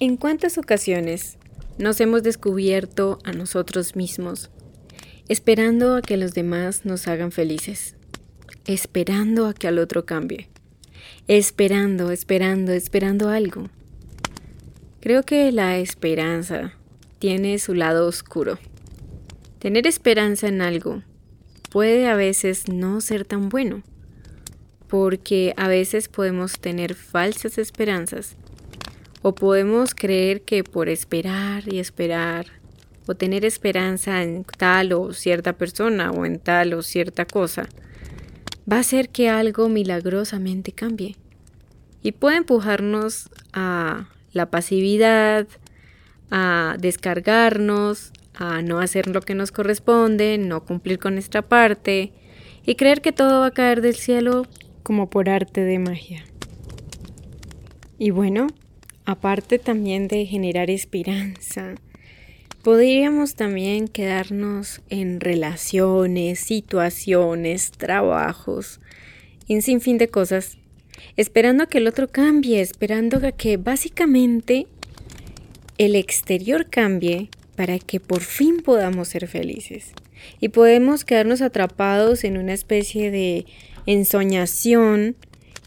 ¿En cuántas ocasiones nos hemos descubierto a nosotros mismos esperando a que los demás nos hagan felices? Esperando a que al otro cambie. Esperando, esperando, esperando algo. Creo que la esperanza tiene su lado oscuro. Tener esperanza en algo puede a veces no ser tan bueno, porque a veces podemos tener falsas esperanzas o podemos creer que por esperar y esperar o tener esperanza en tal o cierta persona o en tal o cierta cosa, va a hacer que algo milagrosamente cambie. Y puede empujarnos a la pasividad, a descargarnos, a no hacer lo que nos corresponde, no cumplir con nuestra parte y creer que todo va a caer del cielo como por arte de magia. Y bueno, aparte también de generar esperanza, podríamos también quedarnos en relaciones, situaciones, trabajos, en sin fin de cosas, esperando a que el otro cambie, esperando a que básicamente el exterior cambie para que por fin podamos ser felices. Y podemos quedarnos atrapados en una especie de ensoñación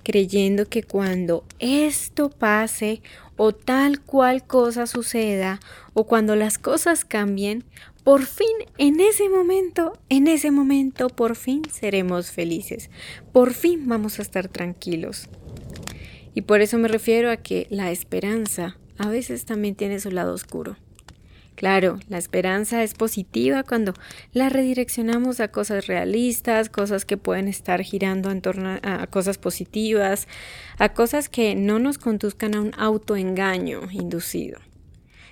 creyendo que cuando esto pase o tal cual cosa suceda o cuando las cosas cambien, por fin en ese momento, en ese momento, por fin seremos felices. Por fin vamos a estar tranquilos. Y por eso me refiero a que la esperanza a veces también tiene su lado oscuro. Claro, la esperanza es positiva cuando la redireccionamos a cosas realistas, cosas que pueden estar girando en torno a cosas positivas, a cosas que no nos conduzcan a un autoengaño inducido,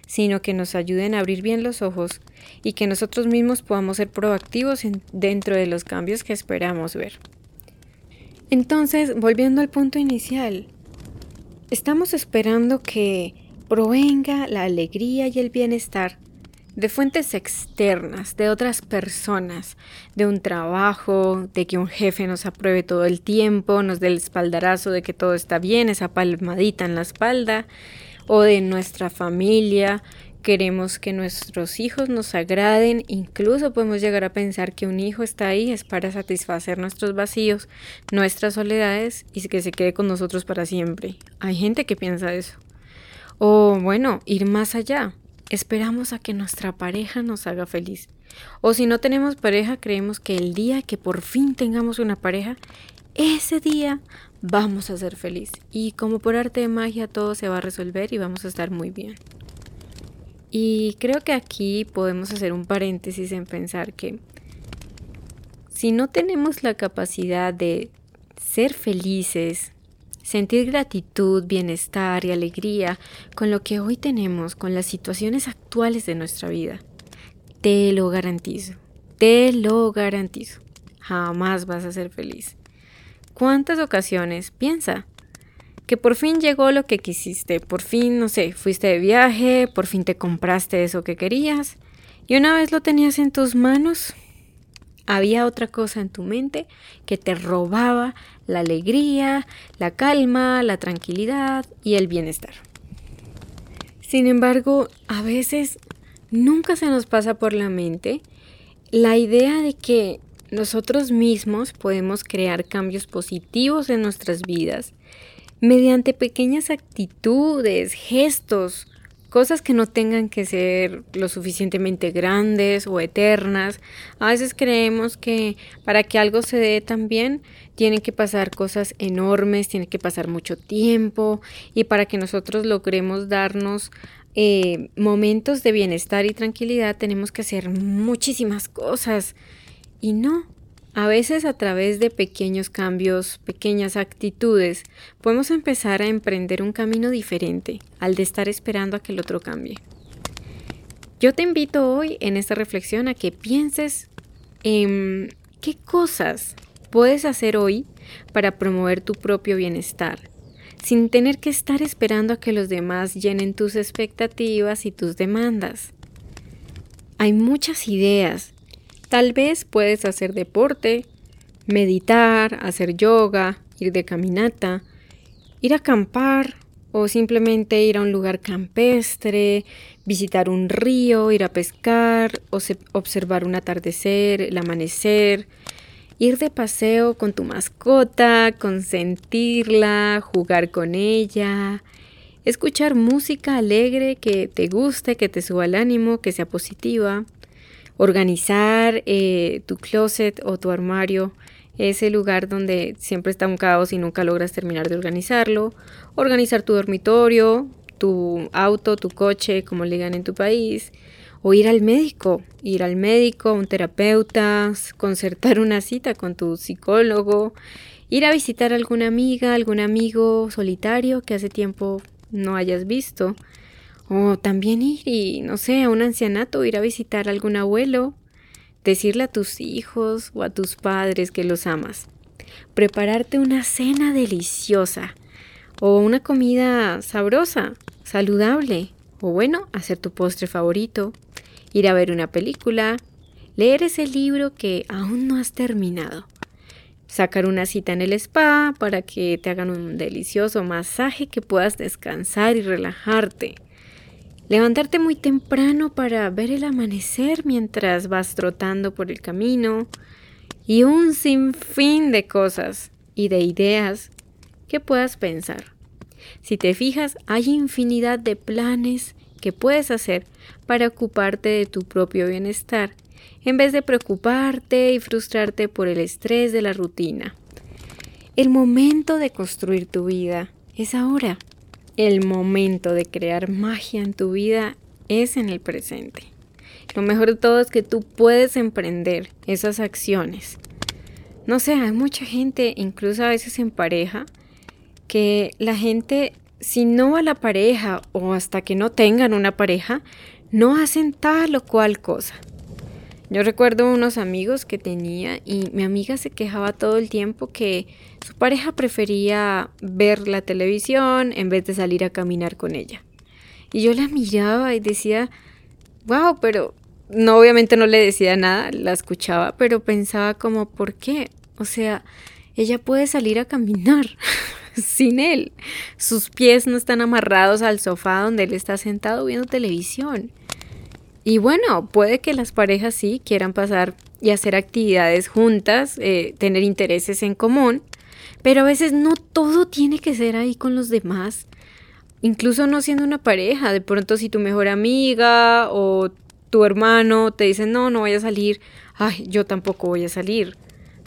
sino que nos ayuden a abrir bien los ojos y que nosotros mismos podamos ser proactivos dentro de los cambios que esperamos ver. Entonces, volviendo al punto inicial, estamos esperando que provenga la alegría y el bienestar de fuentes externas, de otras personas, de un trabajo, de que un jefe nos apruebe todo el tiempo, nos dé el espaldarazo de que todo está bien, esa palmadita en la espalda, o de nuestra familia, queremos que nuestros hijos nos agraden, incluso podemos llegar a pensar que un hijo está ahí es para satisfacer nuestros vacíos, nuestras soledades y que se quede con nosotros para siempre. Hay gente que piensa eso. O bueno, ir más allá. Esperamos a que nuestra pareja nos haga feliz. O si no tenemos pareja, creemos que el día que por fin tengamos una pareja, ese día vamos a ser feliz. Y como por arte de magia todo se va a resolver y vamos a estar muy bien. Y creo que aquí podemos hacer un paréntesis en pensar que si no tenemos la capacidad de ser felices, sentir gratitud, bienestar y alegría con lo que hoy tenemos, con las situaciones actuales de nuestra vida. Te lo garantizo, te lo garantizo. Jamás vas a ser feliz. ¿Cuántas ocasiones? Piensa que por fin llegó lo que quisiste, por fin, no sé, fuiste de viaje, por fin te compraste eso que querías y una vez lo tenías en tus manos, había otra cosa en tu mente que te robaba la alegría, la calma, la tranquilidad y el bienestar. Sin embargo, a veces nunca se nos pasa por la mente la idea de que nosotros mismos podemos crear cambios positivos en nuestras vidas mediante pequeñas actitudes, gestos, cosas que no tengan que ser lo suficientemente grandes o eternas. A veces creemos que para que algo se dé tan bien, tienen que pasar cosas enormes, tiene que pasar mucho tiempo y para que nosotros logremos darnos eh, momentos de bienestar y tranquilidad tenemos que hacer muchísimas cosas. Y no, a veces a través de pequeños cambios, pequeñas actitudes, podemos empezar a emprender un camino diferente al de estar esperando a que el otro cambie. Yo te invito hoy en esta reflexión a que pienses en qué cosas puedes hacer hoy para promover tu propio bienestar, sin tener que estar esperando a que los demás llenen tus expectativas y tus demandas. Hay muchas ideas Tal vez puedes hacer deporte, meditar, hacer yoga, ir de caminata, ir a acampar o simplemente ir a un lugar campestre, visitar un río, ir a pescar, o observar un atardecer, el amanecer, ir de paseo con tu mascota, consentirla, jugar con ella, escuchar música alegre que te guste, que te suba el ánimo, que sea positiva, organizar eh, tu closet o tu armario, ese lugar donde siempre está un caos y nunca logras terminar de organizarlo, organizar tu dormitorio, tu auto, tu coche, como le digan en tu país, o ir al médico, ir al médico, un terapeuta, concertar una cita con tu psicólogo, ir a visitar a alguna amiga, algún amigo solitario que hace tiempo no hayas visto, o también ir y, no sé, a un ancianato, ir a visitar a algún abuelo, decirle a tus hijos o a tus padres que los amas, prepararte una cena deliciosa o una comida sabrosa, saludable, o bueno, hacer tu postre favorito, ir a ver una película, leer ese libro que aún no has terminado, sacar una cita en el spa para que te hagan un delicioso masaje que puedas descansar y relajarte. Levantarte muy temprano para ver el amanecer mientras vas trotando por el camino y un sinfín de cosas y de ideas que puedas pensar. Si te fijas, hay infinidad de planes que puedes hacer para ocuparte de tu propio bienestar, en vez de preocuparte y frustrarte por el estrés de la rutina. El momento de construir tu vida es ahora. El momento de crear magia en tu vida es en el presente. Lo mejor de todo es que tú puedes emprender esas acciones. No sé, hay mucha gente, incluso a veces en pareja, que la gente si no a la pareja o hasta que no tengan una pareja, no hacen tal o cual cosa. Yo recuerdo unos amigos que tenía y mi amiga se quejaba todo el tiempo que su pareja prefería ver la televisión en vez de salir a caminar con ella. Y yo la miraba y decía, wow, pero no, obviamente no le decía nada, la escuchaba, pero pensaba como, ¿por qué? O sea, ella puede salir a caminar. sin él. Sus pies no están amarrados al sofá donde él está sentado viendo televisión. Y bueno, puede que las parejas sí quieran pasar y hacer actividades juntas, eh, tener intereses en común, pero a veces no todo tiene que ser ahí con los demás. Incluso no siendo una pareja, de pronto si tu mejor amiga o tu hermano te dicen no, no voy a salir, ay, yo tampoco voy a salir.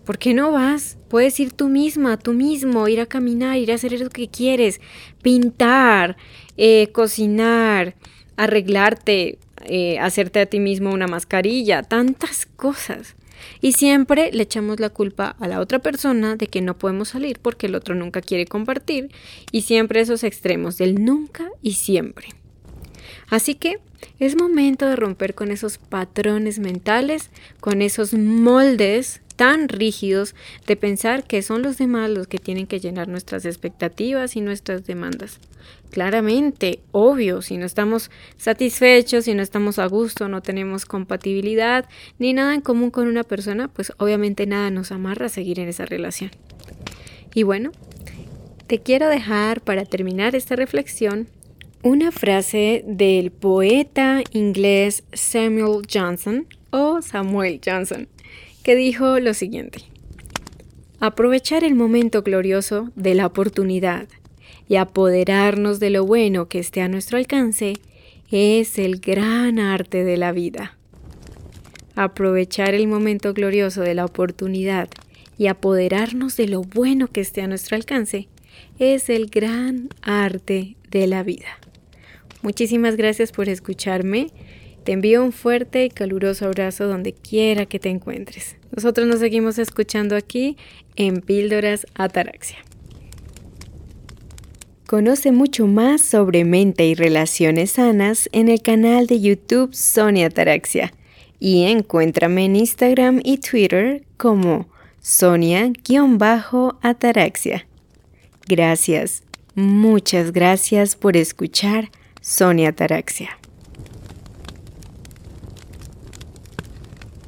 ¿Por qué no vas? Puedes ir tú misma, tú mismo, ir a caminar, ir a hacer lo que quieres, pintar, eh, cocinar, arreglarte, eh, hacerte a ti mismo una mascarilla, tantas cosas. Y siempre le echamos la culpa a la otra persona de que no podemos salir porque el otro nunca quiere compartir y siempre esos extremos del nunca y siempre. Así que es momento de romper con esos patrones mentales, con esos moldes tan rígidos de pensar que son los demás los que tienen que llenar nuestras expectativas y nuestras demandas. Claramente, obvio, si no estamos satisfechos, si no estamos a gusto, no tenemos compatibilidad ni nada en común con una persona, pues obviamente nada nos amarra a seguir en esa relación. Y bueno, te quiero dejar para terminar esta reflexión una frase del poeta inglés Samuel Johnson o Samuel Johnson que dijo lo siguiente. Aprovechar el momento glorioso de la oportunidad y apoderarnos de lo bueno que esté a nuestro alcance es el gran arte de la vida. Aprovechar el momento glorioso de la oportunidad y apoderarnos de lo bueno que esté a nuestro alcance es el gran arte de la vida. Muchísimas gracias por escucharme. Te envío un fuerte y caluroso abrazo donde quiera que te encuentres. Nosotros nos seguimos escuchando aquí en Píldoras Ataraxia. Conoce mucho más sobre mente y relaciones sanas en el canal de YouTube Sonia Ataraxia y encuéntrame en Instagram y Twitter como Sonia-Ataraxia. Gracias, muchas gracias por escuchar Sonia Ataraxia.